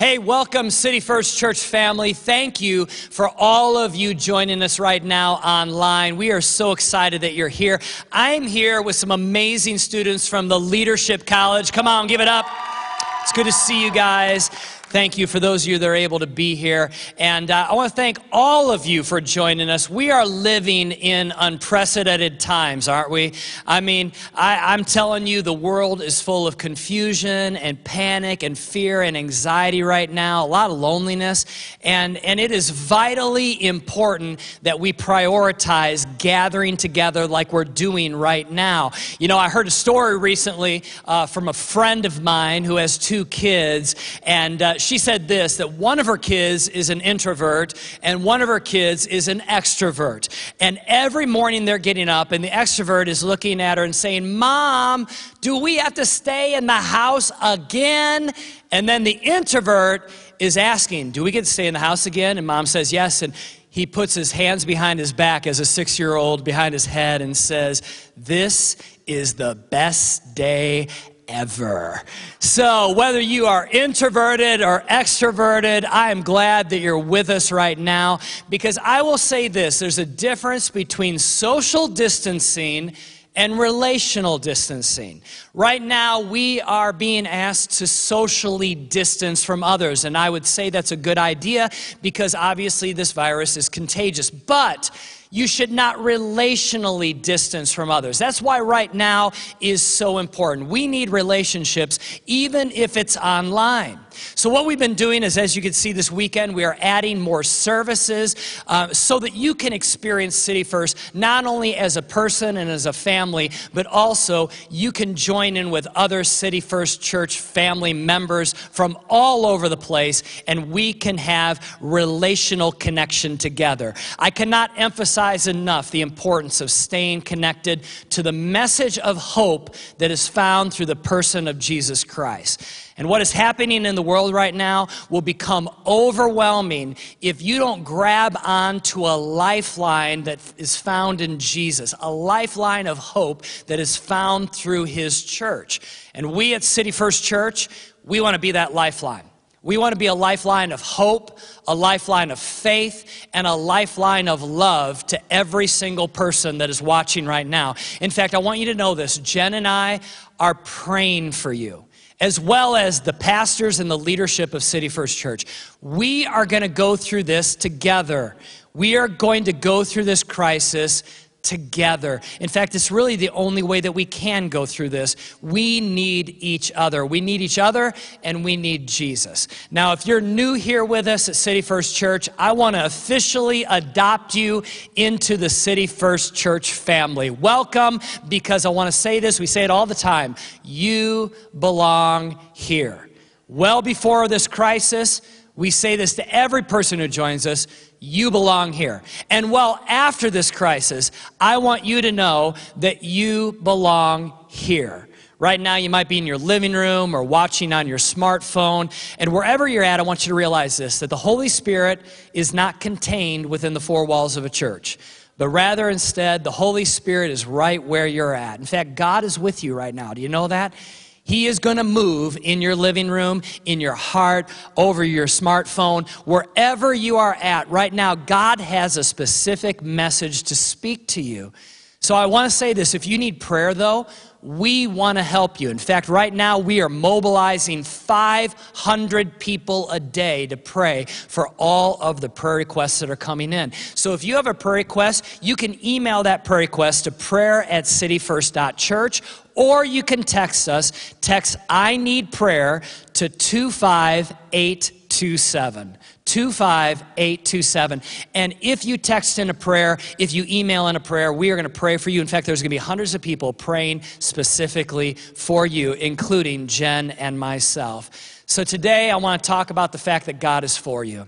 Hey, welcome, City First Church family. Thank you for all of you joining us right now online. We are so excited that you're here. I'm here with some amazing students from the Leadership College. Come on, give it up. It's good to see you guys. Thank you for those of you that are able to be here. And uh, I want to thank all of you for joining us. We are living in unprecedented times, aren't we? I mean, I, I'm telling you, the world is full of confusion and panic and fear and anxiety right now, a lot of loneliness. And, and it is vitally important that we prioritize gathering together like we're doing right now. You know, I heard a story recently uh, from a friend of mine who has two kids, and uh, she said this that one of her kids is an introvert and one of her kids is an extrovert. And every morning they're getting up, and the extrovert is looking at her and saying, Mom, do we have to stay in the house again? And then the introvert is asking, Do we get to stay in the house again? And mom says, Yes. And he puts his hands behind his back as a six year old behind his head and says, This is the best day ever. So, whether you are introverted or extroverted, I am glad that you're with us right now because I will say this there's a difference between social distancing and relational distancing. Right now, we are being asked to socially distance from others, and I would say that's a good idea because obviously this virus is contagious. But you should not relationally distance from others. That's why right now is so important. We need relationships, even if it's online. So, what we've been doing is, as you can see this weekend, we are adding more services uh, so that you can experience City First not only as a person and as a family, but also you can join in with other City First Church family members from all over the place, and we can have relational connection together. I cannot emphasize enough the importance of staying connected to the message of hope that is found through the person of Jesus Christ. And what is happening in the world right now will become overwhelming if you don't grab onto a lifeline that is found in Jesus, a lifeline of hope that is found through his church. And we at City First Church, we want to be that lifeline. We want to be a lifeline of hope, a lifeline of faith, and a lifeline of love to every single person that is watching right now. In fact, I want you to know this Jen and I are praying for you as well as the pastors and the leadership of City First Church. We are going to go through this together. We are going to go through this crisis together. In fact, it's really the only way that we can go through this. We need each other. We need each other and we need Jesus. Now, if you're new here with us at City First Church, I want to officially adopt you into the City First Church family. Welcome because I want to say this, we say it all the time. You belong here. Well before this crisis, we say this to every person who joins us you belong here. And well, after this crisis, I want you to know that you belong here. Right now, you might be in your living room or watching on your smartphone. And wherever you're at, I want you to realize this that the Holy Spirit is not contained within the four walls of a church, but rather instead, the Holy Spirit is right where you're at. In fact, God is with you right now. Do you know that? He is going to move in your living room, in your heart, over your smartphone, wherever you are at right now. God has a specific message to speak to you. So I want to say this if you need prayer, though, we want to help you. In fact, right now we are mobilizing 500 people a day to pray for all of the prayer requests that are coming in. So if you have a prayer request, you can email that prayer request to prayer at cityfirst.church or you can text us. Text I need prayer to 25827. 25827. And if you text in a prayer, if you email in a prayer, we are going to pray for you. In fact, there's going to be hundreds of people praying specifically for you, including Jen and myself. So today I want to talk about the fact that God is for you.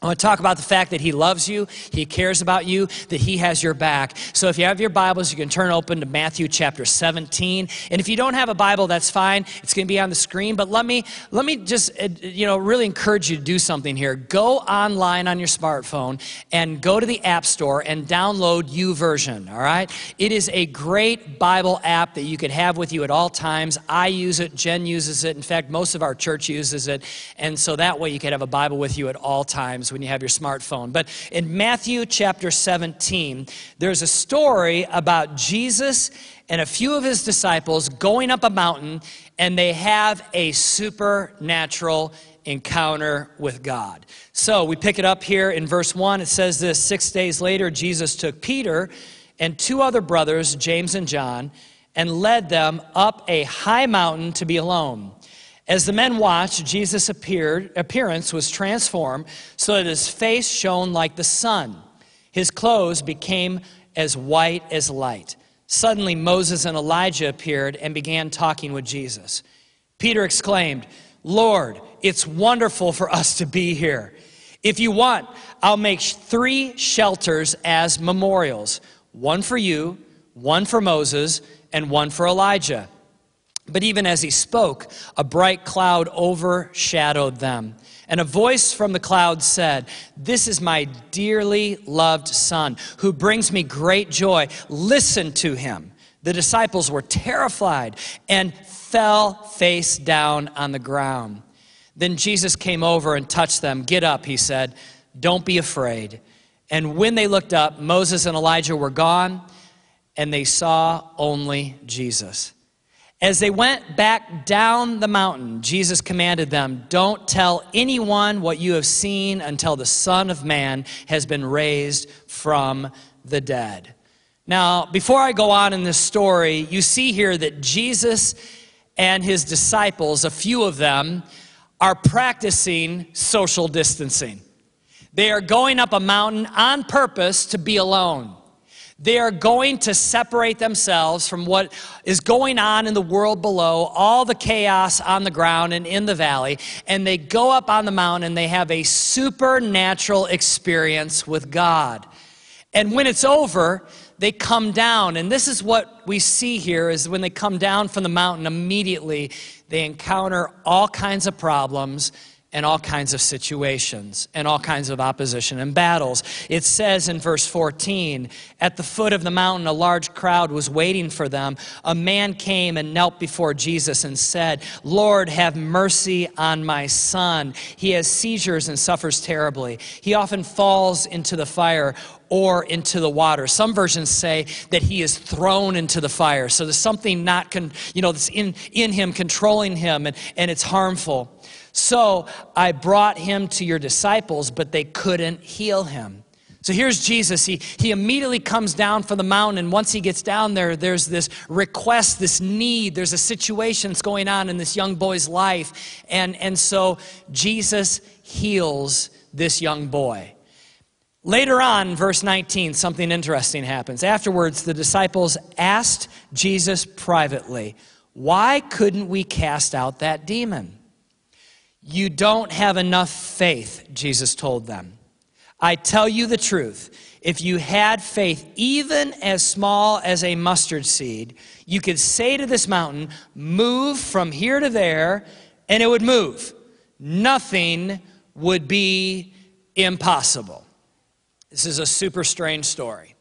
I want to talk about the fact that he loves you, he cares about you, that he has your back. So if you have your Bibles, you can turn open to Matthew chapter 17. And if you don't have a Bible, that's fine. It's going to be on the screen, but let me let me just uh, you know really encourage you to do something here. Go online on your smartphone and go to the App Store and download YouVersion, all right? It is a great Bible app that you could have with you at all times. I use it, Jen uses it. In fact, most of our church uses it. And so that way you could have a Bible with you at all times when you have your smartphone. But in Matthew chapter 17, there's a story about Jesus and a few of his disciples going up a mountain, and they have a supernatural encounter with God. So we pick it up here in verse 1. It says this Six days later, Jesus took Peter and two other brothers, James and John, and led them up a high mountain to be alone. As the men watched, Jesus' appeared, appearance was transformed so that his face shone like the sun. His clothes became as white as light. Suddenly, Moses and Elijah appeared and began talking with Jesus. Peter exclaimed, Lord, it's wonderful for us to be here. If you want, I'll make three shelters as memorials one for you, one for Moses, and one for Elijah. But even as he spoke, a bright cloud overshadowed them. And a voice from the cloud said, This is my dearly loved son, who brings me great joy. Listen to him. The disciples were terrified and fell face down on the ground. Then Jesus came over and touched them. Get up, he said. Don't be afraid. And when they looked up, Moses and Elijah were gone, and they saw only Jesus. As they went back down the mountain, Jesus commanded them, Don't tell anyone what you have seen until the Son of Man has been raised from the dead. Now, before I go on in this story, you see here that Jesus and his disciples, a few of them, are practicing social distancing. They are going up a mountain on purpose to be alone. They are going to separate themselves from what is going on in the world below, all the chaos on the ground and in the valley, and they go up on the mountain and they have a supernatural experience with God. And when it's over, they come down. And this is what we see here is when they come down from the mountain, immediately they encounter all kinds of problems and all kinds of situations and all kinds of opposition and battles. It says in verse 14, at the foot of the mountain, a large crowd was waiting for them. A man came and knelt before Jesus and said, Lord, have mercy on my son. He has seizures and suffers terribly. He often falls into the fire or into the water. Some versions say that he is thrown into the fire. So there's something not, con- you know, that's in, in him, controlling him, and, and it's harmful. So I brought him to your disciples, but they couldn't heal him. So here's Jesus. He, he immediately comes down from the mountain, and once he gets down there, there's this request, this need, there's a situation that's going on in this young boy's life. And, and so Jesus heals this young boy. Later on, verse 19, something interesting happens. Afterwards, the disciples asked Jesus privately, Why couldn't we cast out that demon? You don't have enough faith, Jesus told them. I tell you the truth. If you had faith, even as small as a mustard seed, you could say to this mountain, Move from here to there, and it would move. Nothing would be impossible. This is a super strange story.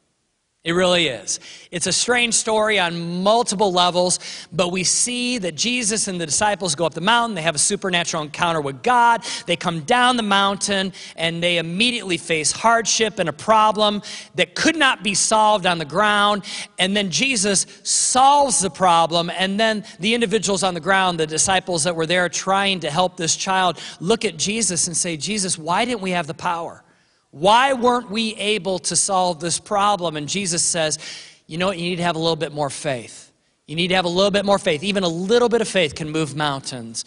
It really is. It's a strange story on multiple levels, but we see that Jesus and the disciples go up the mountain. They have a supernatural encounter with God. They come down the mountain and they immediately face hardship and a problem that could not be solved on the ground. And then Jesus solves the problem. And then the individuals on the ground, the disciples that were there trying to help this child, look at Jesus and say, Jesus, why didn't we have the power? Why weren't we able to solve this problem? And Jesus says, you know what? You need to have a little bit more faith. You need to have a little bit more faith. Even a little bit of faith can move mountains.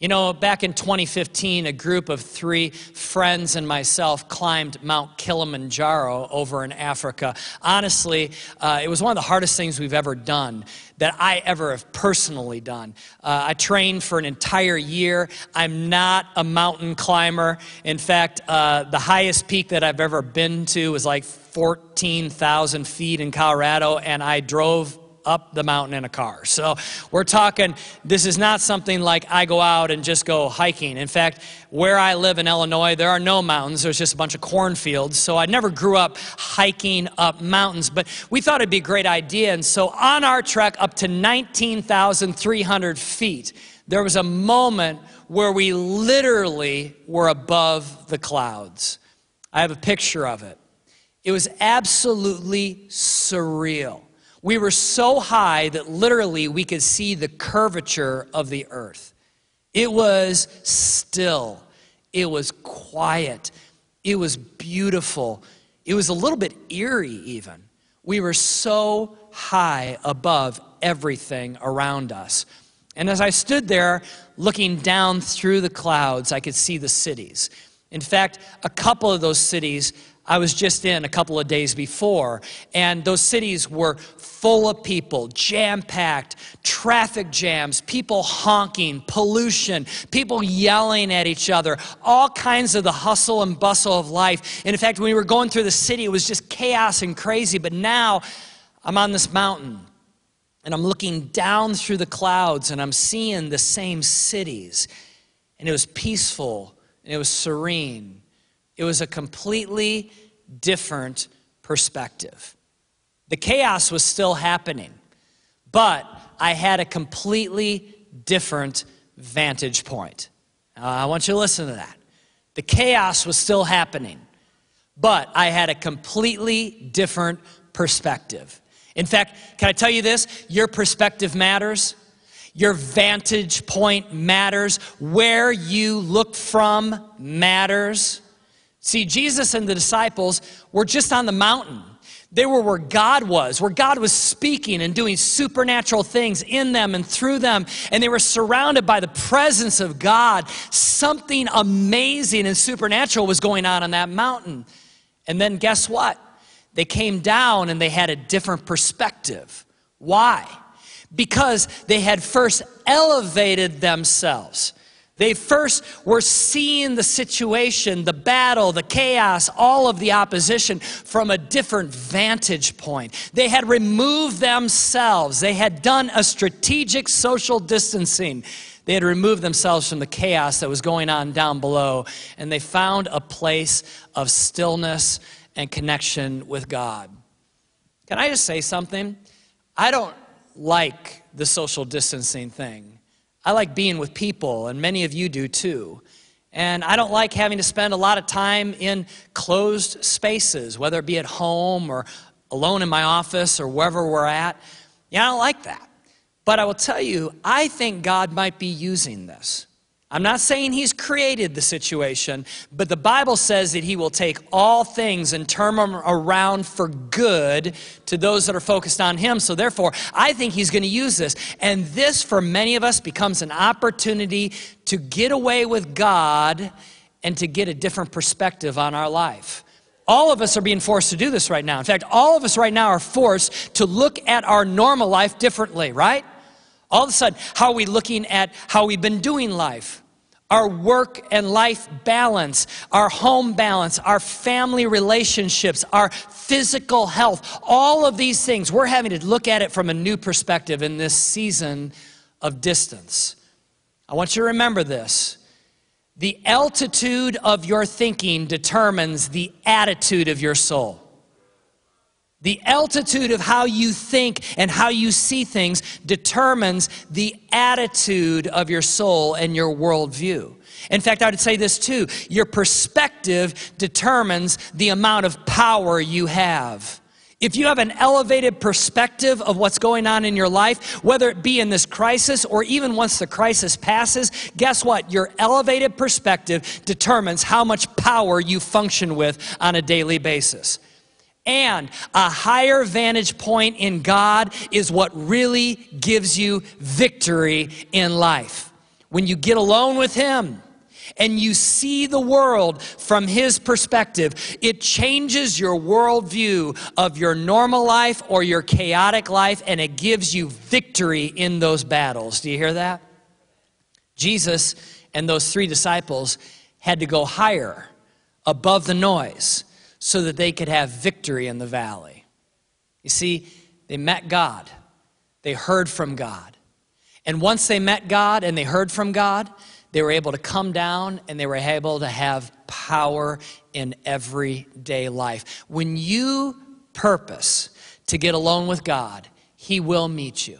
You know, back in 2015, a group of three friends and myself climbed Mount Kilimanjaro over in Africa. Honestly, uh, it was one of the hardest things we've ever done that I ever have personally done. Uh, I trained for an entire year. I'm not a mountain climber. In fact, uh, the highest peak that I've ever been to was like 14,000 feet in Colorado, and I drove up the mountain in a car. So we're talking, this is not something like I go out and just go hiking. In fact, where I live in Illinois, there are no mountains, there's just a bunch of cornfields. So I never grew up hiking up mountains, but we thought it'd be a great idea. And so on our trek up to 19,300 feet, there was a moment where we literally were above the clouds. I have a picture of it. It was absolutely surreal. We were so high that literally we could see the curvature of the earth. It was still, it was quiet, it was beautiful, it was a little bit eerie, even. We were so high above everything around us. And as I stood there looking down through the clouds, I could see the cities. In fact, a couple of those cities I was just in a couple of days before, and those cities were full of people, jam packed, traffic jams, people honking, pollution, people yelling at each other, all kinds of the hustle and bustle of life. And in fact, when we were going through the city, it was just chaos and crazy. But now I'm on this mountain and I'm looking down through the clouds and I'm seeing the same cities. And it was peaceful and it was serene it was a completely different perspective. The chaos was still happening, but I had a completely different vantage point. Uh, I want you to listen to that. The chaos was still happening, but I had a completely different perspective. In fact, can I tell you this? Your perspective matters. Your vantage point matters. Where you look from matters. See, Jesus and the disciples were just on the mountain. They were where God was, where God was speaking and doing supernatural things in them and through them. And they were surrounded by the presence of God. Something amazing and supernatural was going on on that mountain. And then guess what? They came down and they had a different perspective. Why? Because they had first elevated themselves. They first were seeing the situation, the battle, the chaos, all of the opposition from a different vantage point. They had removed themselves. They had done a strategic social distancing. They had removed themselves from the chaos that was going on down below, and they found a place of stillness and connection with God. Can I just say something? I don't like the social distancing thing. I like being with people, and many of you do too. And I don't like having to spend a lot of time in closed spaces, whether it be at home or alone in my office or wherever we're at. Yeah, I don't like that. But I will tell you, I think God might be using this. I'm not saying he's created the situation, but the Bible says that he will take all things and turn them around for good to those that are focused on him. So, therefore, I think he's going to use this. And this, for many of us, becomes an opportunity to get away with God and to get a different perspective on our life. All of us are being forced to do this right now. In fact, all of us right now are forced to look at our normal life differently, right? All of a sudden, how are we looking at how we've been doing life? Our work and life balance, our home balance, our family relationships, our physical health, all of these things, we're having to look at it from a new perspective in this season of distance. I want you to remember this. The altitude of your thinking determines the attitude of your soul. The altitude of how you think and how you see things determines the attitude of your soul and your worldview. In fact, I would say this too your perspective determines the amount of power you have. If you have an elevated perspective of what's going on in your life, whether it be in this crisis or even once the crisis passes, guess what? Your elevated perspective determines how much power you function with on a daily basis. And a higher vantage point in God is what really gives you victory in life. when you get alone with Him and you see the world from His perspective, it changes your worldview of your normal life or your chaotic life, and it gives you victory in those battles. Do you hear that? Jesus and those three disciples had to go higher above the noise so that they could have victory in the valley. You see, they met God, they heard from God. And once they met God and they heard from God, they were able to come down and they were able to have power in everyday life. When you purpose to get alone with God, He will meet you.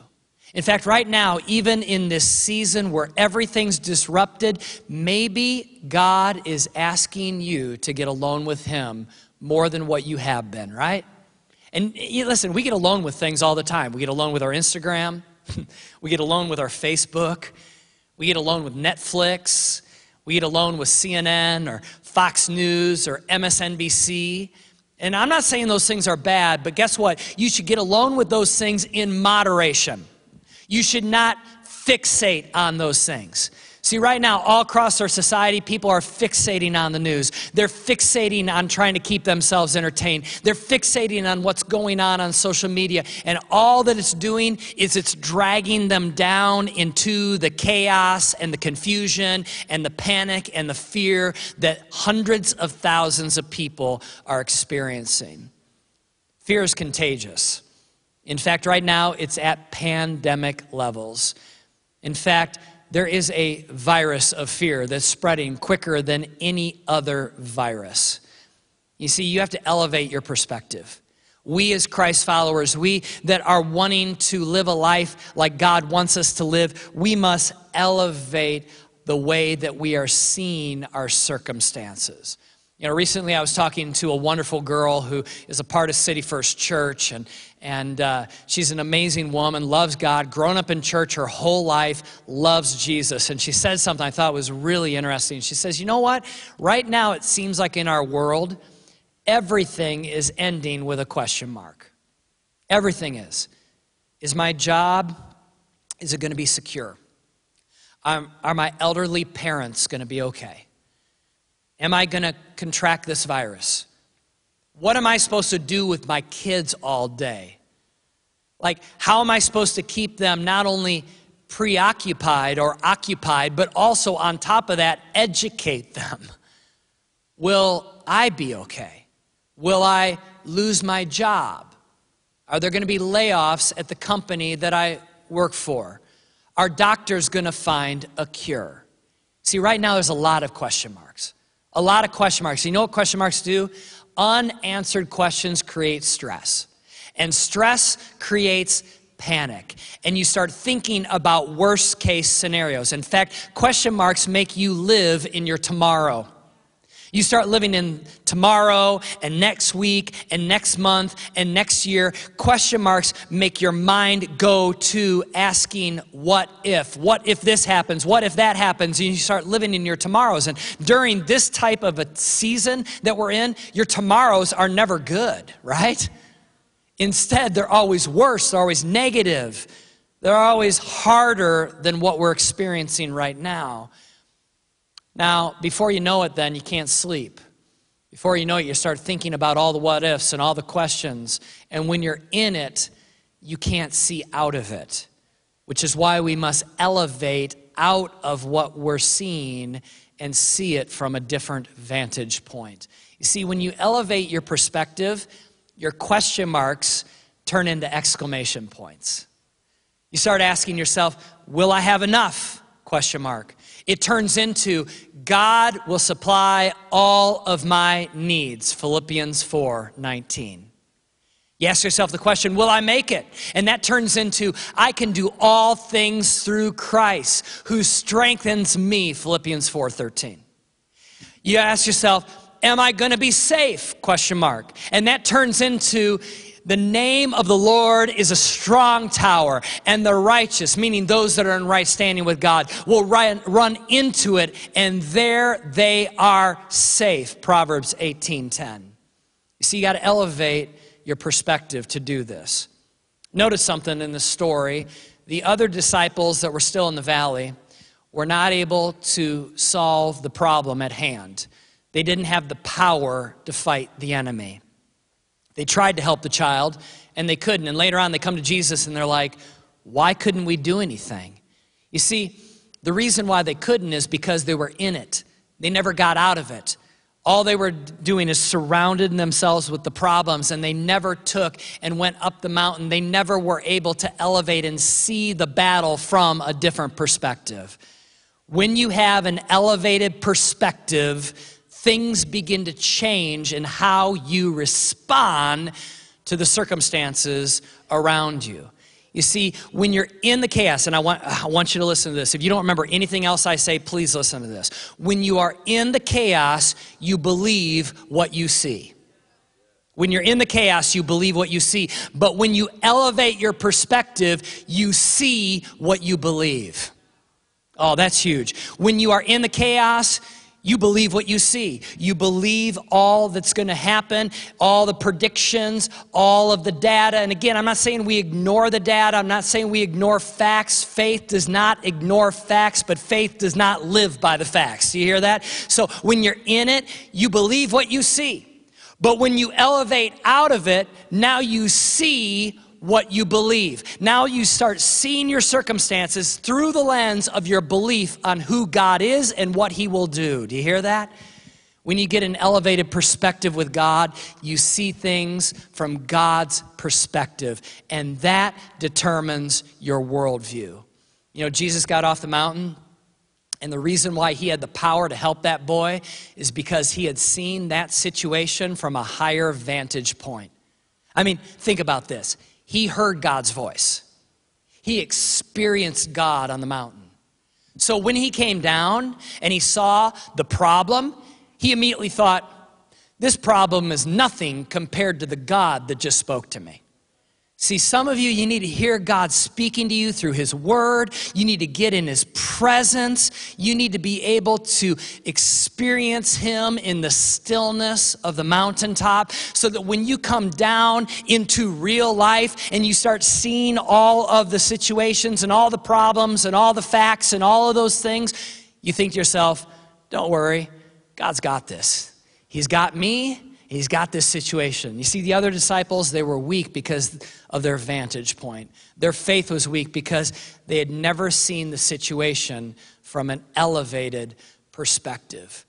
In fact, right now, even in this season where everything's disrupted, maybe God is asking you to get alone with Him more than what you have been, right? And listen, we get alone with things all the time. We get alone with our Instagram, we get alone with our Facebook, we get alone with Netflix, we get alone with CNN or Fox News or MSNBC. And I'm not saying those things are bad, but guess what? You should get alone with those things in moderation. You should not fixate on those things. See, right now, all across our society, people are fixating on the news. They're fixating on trying to keep themselves entertained. They're fixating on what's going on on social media. And all that it's doing is it's dragging them down into the chaos and the confusion and the panic and the fear that hundreds of thousands of people are experiencing. Fear is contagious. In fact, right now, it's at pandemic levels. In fact, there is a virus of fear that's spreading quicker than any other virus. You see, you have to elevate your perspective. We, as Christ followers, we that are wanting to live a life like God wants us to live, we must elevate the way that we are seeing our circumstances. You know, recently I was talking to a wonderful girl who is a part of City First Church, and, and uh, she's an amazing woman, loves God, grown up in church her whole life, loves Jesus. And she said something I thought was really interesting. She says, You know what? Right now, it seems like in our world, everything is ending with a question mark. Everything is. Is my job, is it going to be secure? Are my elderly parents going to be okay? Am I going to contract this virus? What am I supposed to do with my kids all day? Like, how am I supposed to keep them not only preoccupied or occupied, but also on top of that, educate them? Will I be okay? Will I lose my job? Are there going to be layoffs at the company that I work for? Are doctors going to find a cure? See, right now there's a lot of question marks. A lot of question marks. You know what question marks do? Unanswered questions create stress. And stress creates panic. And you start thinking about worst case scenarios. In fact, question marks make you live in your tomorrow. You start living in tomorrow and next week and next month and next year. Question marks make your mind go to asking, what if? What if this happens? What if that happens? And you start living in your tomorrows. And during this type of a season that we're in, your tomorrows are never good, right? Instead, they're always worse, they're always negative, they're always harder than what we're experiencing right now. Now, before you know it, then, you can't sleep. Before you know it, you start thinking about all the what ifs and all the questions. And when you're in it, you can't see out of it, which is why we must elevate out of what we're seeing and see it from a different vantage point. You see, when you elevate your perspective, your question marks turn into exclamation points. You start asking yourself, Will I have enough? Question mark. It turns into God will supply all of my needs. Philippians 4 19. You ask yourself the question, will I make it? And that turns into, I can do all things through Christ who strengthens me. Philippians 4 13. You ask yourself, am I going to be safe? Question mark. And that turns into, the name of the Lord is a strong tower, and the righteous, meaning those that are in right standing with God, will run, into it, and there they are safe. Proverbs 18:10. You see, you got to elevate your perspective to do this. Notice something in the story. The other disciples that were still in the valley were not able to solve the problem at hand. They didn't have the power to fight the enemy. They tried to help the child and they couldn't. And later on, they come to Jesus and they're like, Why couldn't we do anything? You see, the reason why they couldn't is because they were in it, they never got out of it. All they were doing is surrounding themselves with the problems, and they never took and went up the mountain. They never were able to elevate and see the battle from a different perspective. When you have an elevated perspective, things begin to change in how you respond to the circumstances around you. You see, when you're in the chaos, and I want, I want you to listen to this. If you don't remember anything else I say, please listen to this. When you are in the chaos, you believe what you see. When you're in the chaos, you believe what you see. But when you elevate your perspective, you see what you believe. Oh, that's huge. When you are in the chaos, you believe what you see. You believe all that's going to happen, all the predictions, all of the data. And again, I'm not saying we ignore the data. I'm not saying we ignore facts. Faith does not ignore facts, but faith does not live by the facts. You hear that? So when you're in it, you believe what you see. But when you elevate out of it, now you see what you believe. Now you start seeing your circumstances through the lens of your belief on who God is and what He will do. Do you hear that? When you get an elevated perspective with God, you see things from God's perspective, and that determines your worldview. You know, Jesus got off the mountain, and the reason why he had the power to help that boy is because he had seen that situation from a higher vantage point. I mean, think about this he heard God's voice. He experienced God on the mountain. So when he came down and he saw the problem, he immediately thought, This problem is nothing compared to the God that just spoke to me. See, some of you, you need to hear God speaking to you through His Word. You need to get in His presence. You need to be able to experience Him in the stillness of the mountaintop so that when you come down into real life and you start seeing all of the situations and all the problems and all the facts and all of those things, you think to yourself, don't worry, God's got this. He's got me, He's got this situation. You see, the other disciples, they were weak because of their vantage point. Their faith was weak because they had never seen the situation from an elevated perspective.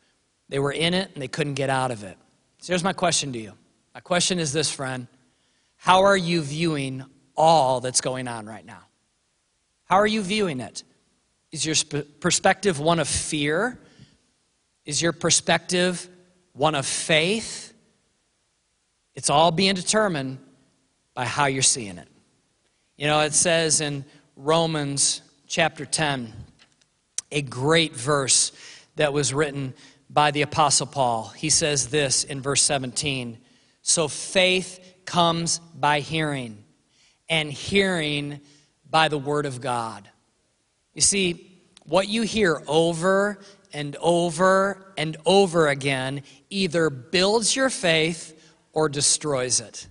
They were in it and they couldn't get out of it. So here's my question to you. My question is this, friend How are you viewing all that's going on right now? How are you viewing it? Is your perspective one of fear? Is your perspective one of faith? It's all being determined by how you're seeing it. You know, it says in Romans chapter 10, a great verse that was written by the Apostle Paul. He says this in verse 17 So faith comes by hearing, and hearing by the Word of God. You see, what you hear over and over and over again either builds your faith or destroys it.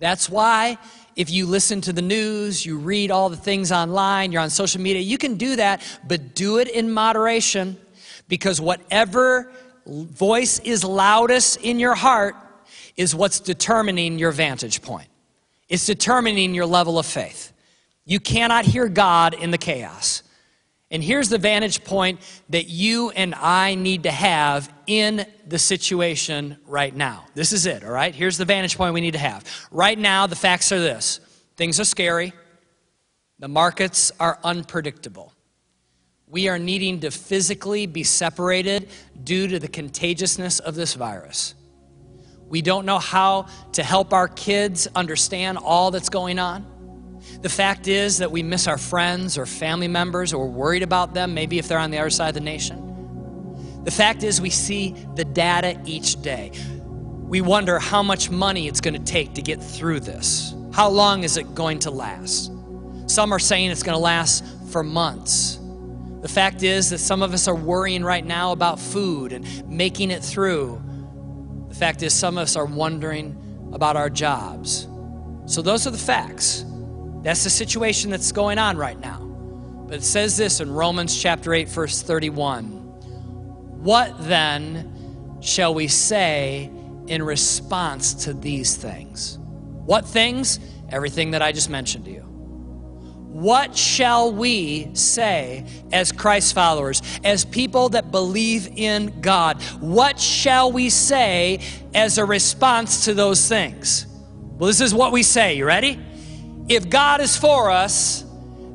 That's why if you listen to the news, you read all the things online, you're on social media, you can do that, but do it in moderation because whatever voice is loudest in your heart is what's determining your vantage point. It's determining your level of faith. You cannot hear God in the chaos. And here's the vantage point that you and I need to have in the situation right now. This is it, all right? Here's the vantage point we need to have. Right now, the facts are this things are scary, the markets are unpredictable. We are needing to physically be separated due to the contagiousness of this virus. We don't know how to help our kids understand all that's going on. The fact is that we miss our friends or family members or worried about them, maybe if they're on the other side of the nation. The fact is we see the data each day. We wonder how much money it's going to take to get through this. How long is it going to last? Some are saying it's going to last for months. The fact is that some of us are worrying right now about food and making it through. The fact is, some of us are wondering about our jobs. So, those are the facts. That's the situation that's going on right now. But it says this in Romans chapter 8, verse 31. What then shall we say in response to these things? What things? Everything that I just mentioned to you. What shall we say as Christ followers, as people that believe in God? What shall we say as a response to those things? Well, this is what we say. You ready? If God is for us,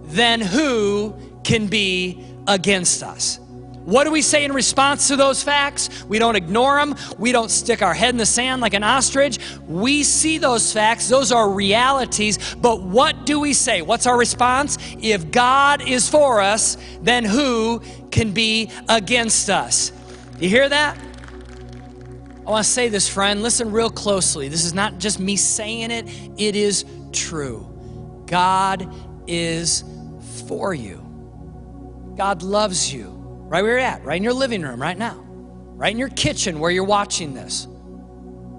then who can be against us? What do we say in response to those facts? We don't ignore them. We don't stick our head in the sand like an ostrich. We see those facts, those are realities. But what do we say? What's our response? If God is for us, then who can be against us? You hear that? I want to say this, friend. Listen real closely. This is not just me saying it, it is true. God is for you, God loves you right where you're at, right in your living room right now, right in your kitchen where you're watching this.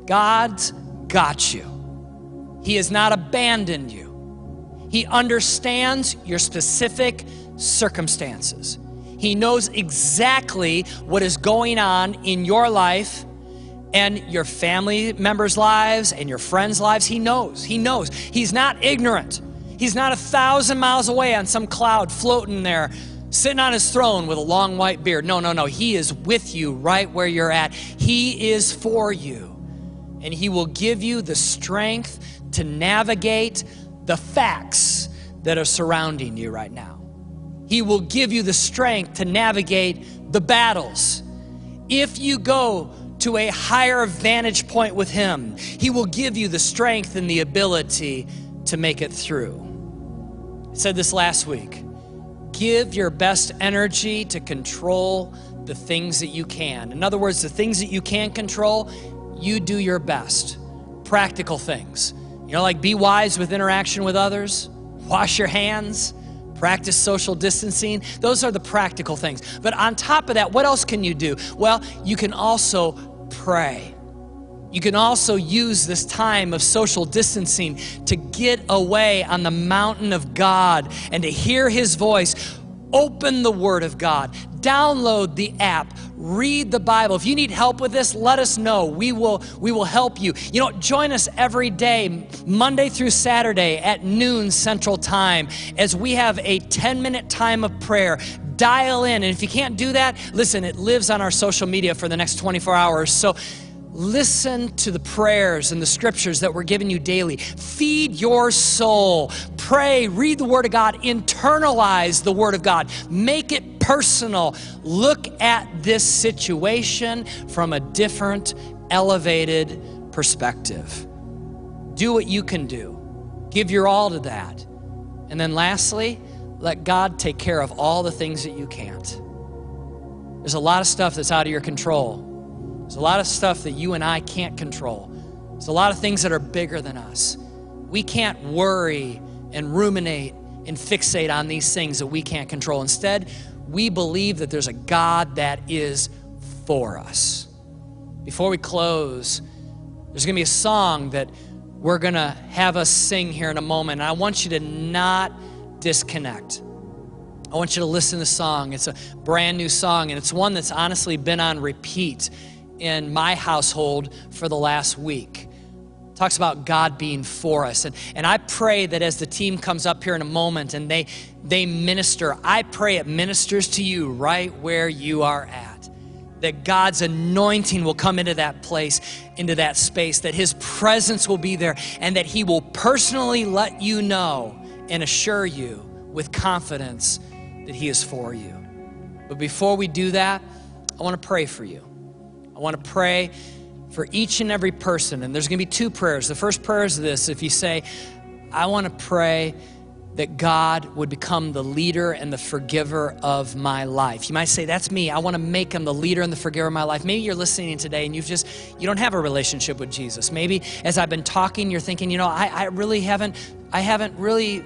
God's got you. He has not abandoned you. He understands your specific circumstances. He knows exactly what is going on in your life and your family members' lives and your friends' lives. He knows. He knows. He's not ignorant. He's not a thousand miles away on some cloud floating there sitting on his throne with a long white beard. No, no, no. He is with you right where you're at. He is for you. And he will give you the strength to navigate the facts that are surrounding you right now. He will give you the strength to navigate the battles. If you go to a higher vantage point with him, he will give you the strength and the ability to make it through. I said this last week give your best energy to control the things that you can. In other words, the things that you can control, you do your best. Practical things. You know, like be wise with interaction with others, wash your hands, practice social distancing. Those are the practical things. But on top of that, what else can you do? Well, you can also pray. You can also use this time of social distancing to get away on the mountain of God and to hear His voice. Open the Word of God, download the app, read the Bible. If you need help with this, let us know. We will, we will help you. You know, join us every day, Monday through Saturday at noon Central Time, as we have a 10 minute time of prayer dial in. And if you can't do that, listen, it lives on our social media for the next 24 hours. So Listen to the prayers and the scriptures that we're giving you daily. Feed your soul. Pray, read the Word of God, internalize the Word of God, make it personal. Look at this situation from a different, elevated perspective. Do what you can do, give your all to that. And then lastly, let God take care of all the things that you can't. There's a lot of stuff that's out of your control. There's a lot of stuff that you and I can't control. There's a lot of things that are bigger than us. We can't worry and ruminate and fixate on these things that we can't control. Instead, we believe that there's a God that is for us. Before we close, there's going to be a song that we're going to have us sing here in a moment. And I want you to not disconnect. I want you to listen to the song. It's a brand new song, and it's one that's honestly been on repeat in my household for the last week. talks about God being for us. And, and I pray that as the team comes up here in a moment and they, they minister, I pray it ministers to you right where you are at. That God's anointing will come into that place, into that space, that His presence will be there, and that He will personally let you know and assure you with confidence that He is for you. But before we do that, I want to pray for you. I want to pray for each and every person. And there's going to be two prayers. The first prayer is this if you say, I want to pray that God would become the leader and the forgiver of my life. You might say, That's me. I want to make him the leader and the forgiver of my life. Maybe you're listening today and you've just, you don't have a relationship with Jesus. Maybe as I've been talking, you're thinking, you know, I, I really haven't, I haven't really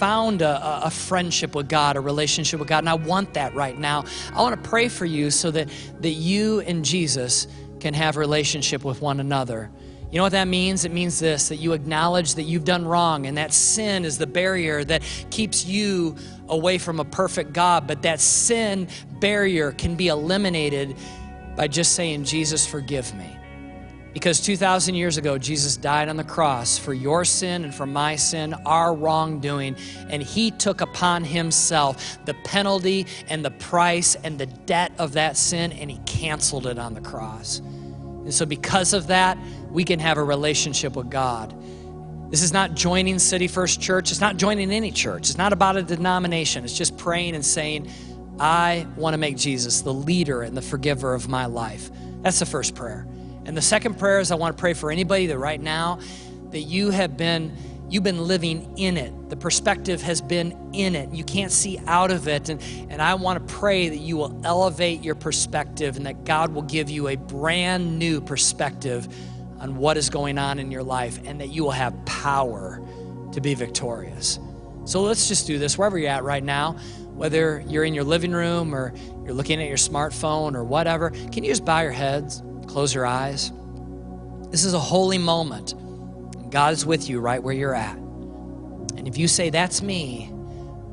found a, a, friendship with God, a relationship with God, and I want that right now. I want to pray for you so that, that you and Jesus can have relationship with one another. You know what that means? It means this that you acknowledge that you've done wrong, and that sin is the barrier that keeps you away from a perfect God. But that sin barrier can be eliminated by just saying, Jesus, forgive me. Because 2,000 years ago, Jesus died on the cross for your sin and for my sin, our wrongdoing, and he took upon himself the penalty and the price and the debt of that sin, and he canceled it on the cross. And so, because of that, we can have a relationship with God. This is not joining City First Church. It's not joining any church. It's not about a denomination. It's just praying and saying, I want to make Jesus the leader and the forgiver of my life. That's the first prayer. And the second prayer is I want to pray for anybody that right now that you have been you've been living in it. The perspective has been in it. You can't see out of it. And, and I want to pray that you will elevate your perspective and that God will give you a brand new perspective on what is going on in your life and that you will have power to be victorious. So let's just do this wherever you're at right now, whether you're in your living room or you're looking at your smartphone or whatever. Can you just bow your heads, close your eyes? This is a holy moment. God is with you right where you're at. And if you say, That's me,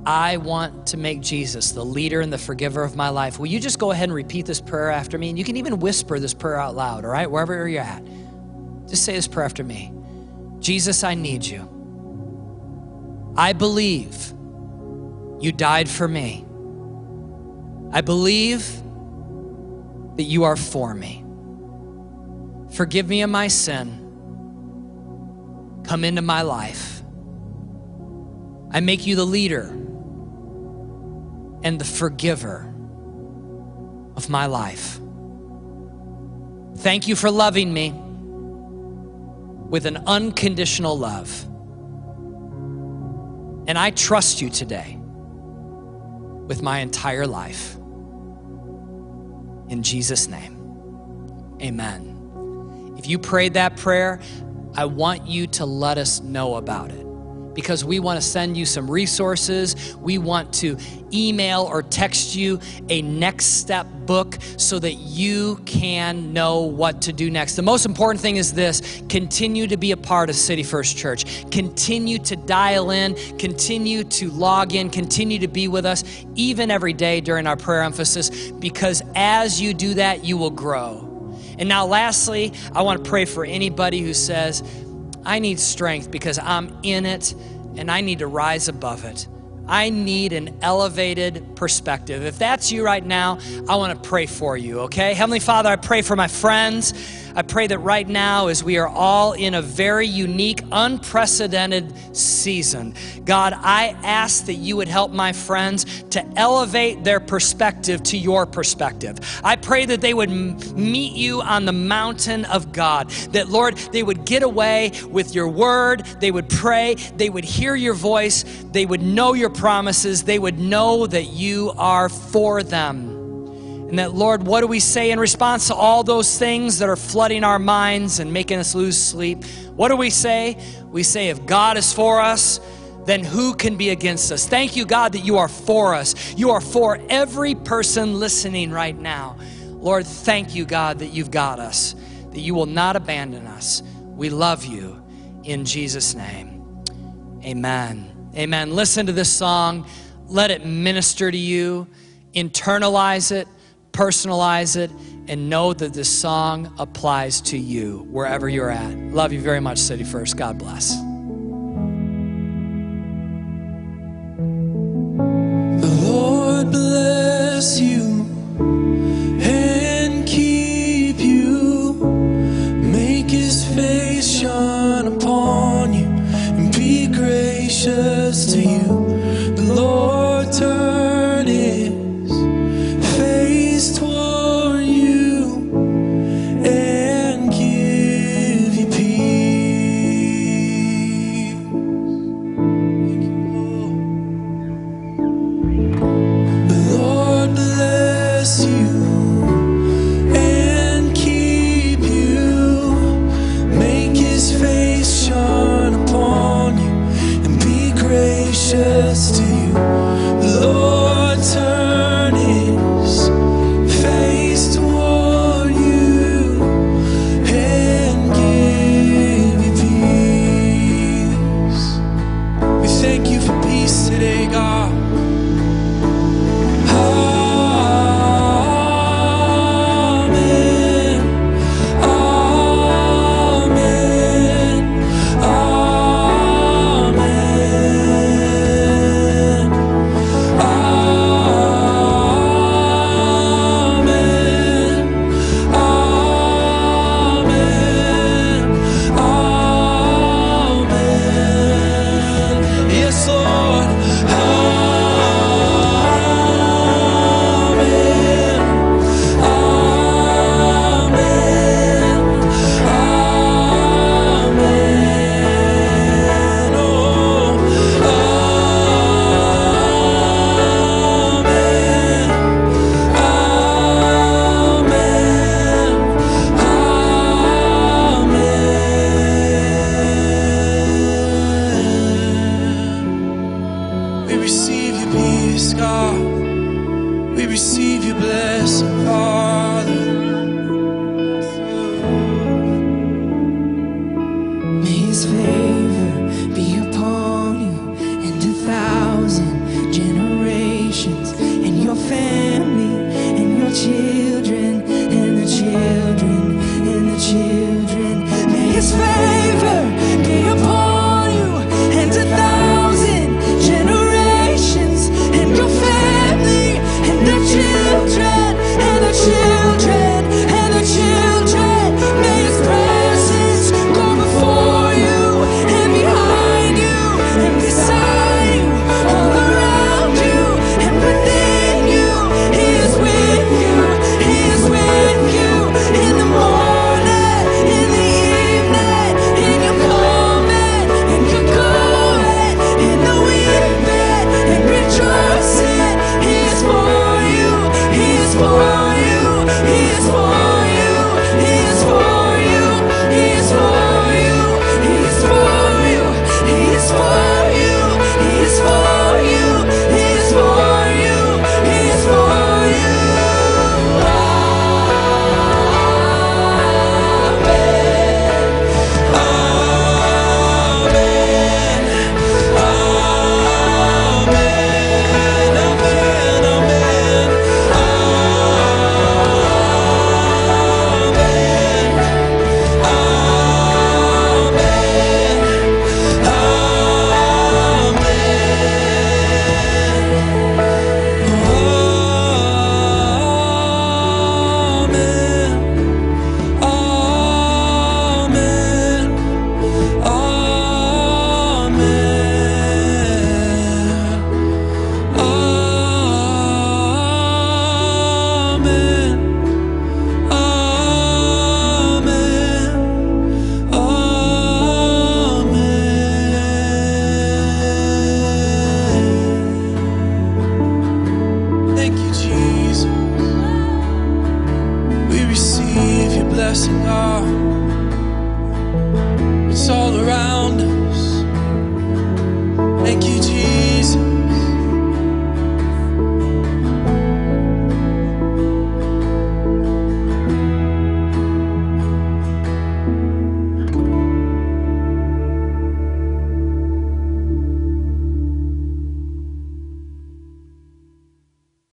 I want to make Jesus the leader and the forgiver of my life, will you just go ahead and repeat this prayer after me? And you can even whisper this prayer out loud, all right, wherever you're at. Just say this prayer after me Jesus, I need you. I believe you died for me. I believe that you are for me. Forgive me of my sin. Come into my life. I make you the leader and the forgiver of my life. Thank you for loving me with an unconditional love. And I trust you today with my entire life. In Jesus' name, amen. If you prayed that prayer, I want you to let us know about it because we want to send you some resources. We want to email or text you a next step book so that you can know what to do next. The most important thing is this continue to be a part of City First Church. Continue to dial in, continue to log in, continue to be with us even every day during our prayer emphasis because as you do that, you will grow. And now, lastly, I want to pray for anybody who says, I need strength because I'm in it and I need to rise above it. I need an elevated perspective. If that's you right now, I want to pray for you, okay? Heavenly Father, I pray for my friends. I pray that right now, as we are all in a very unique, unprecedented season, God, I ask that you would help my friends to elevate their perspective to your perspective. I pray that they would meet you on the mountain of God, that, Lord, they would get away with your word, they would pray, they would hear your voice, they would know your promises, they would know that you are for them. And that, Lord, what do we say in response to all those things that are flooding our minds and making us lose sleep? What do we say? We say, if God is for us, then who can be against us? Thank you, God, that you are for us. You are for every person listening right now. Lord, thank you, God, that you've got us, that you will not abandon us. We love you in Jesus' name. Amen. Amen. Listen to this song. Let it minister to you. Internalize it, personalize it, and know that this song applies to you wherever you're at. Love you very much, City First. God bless.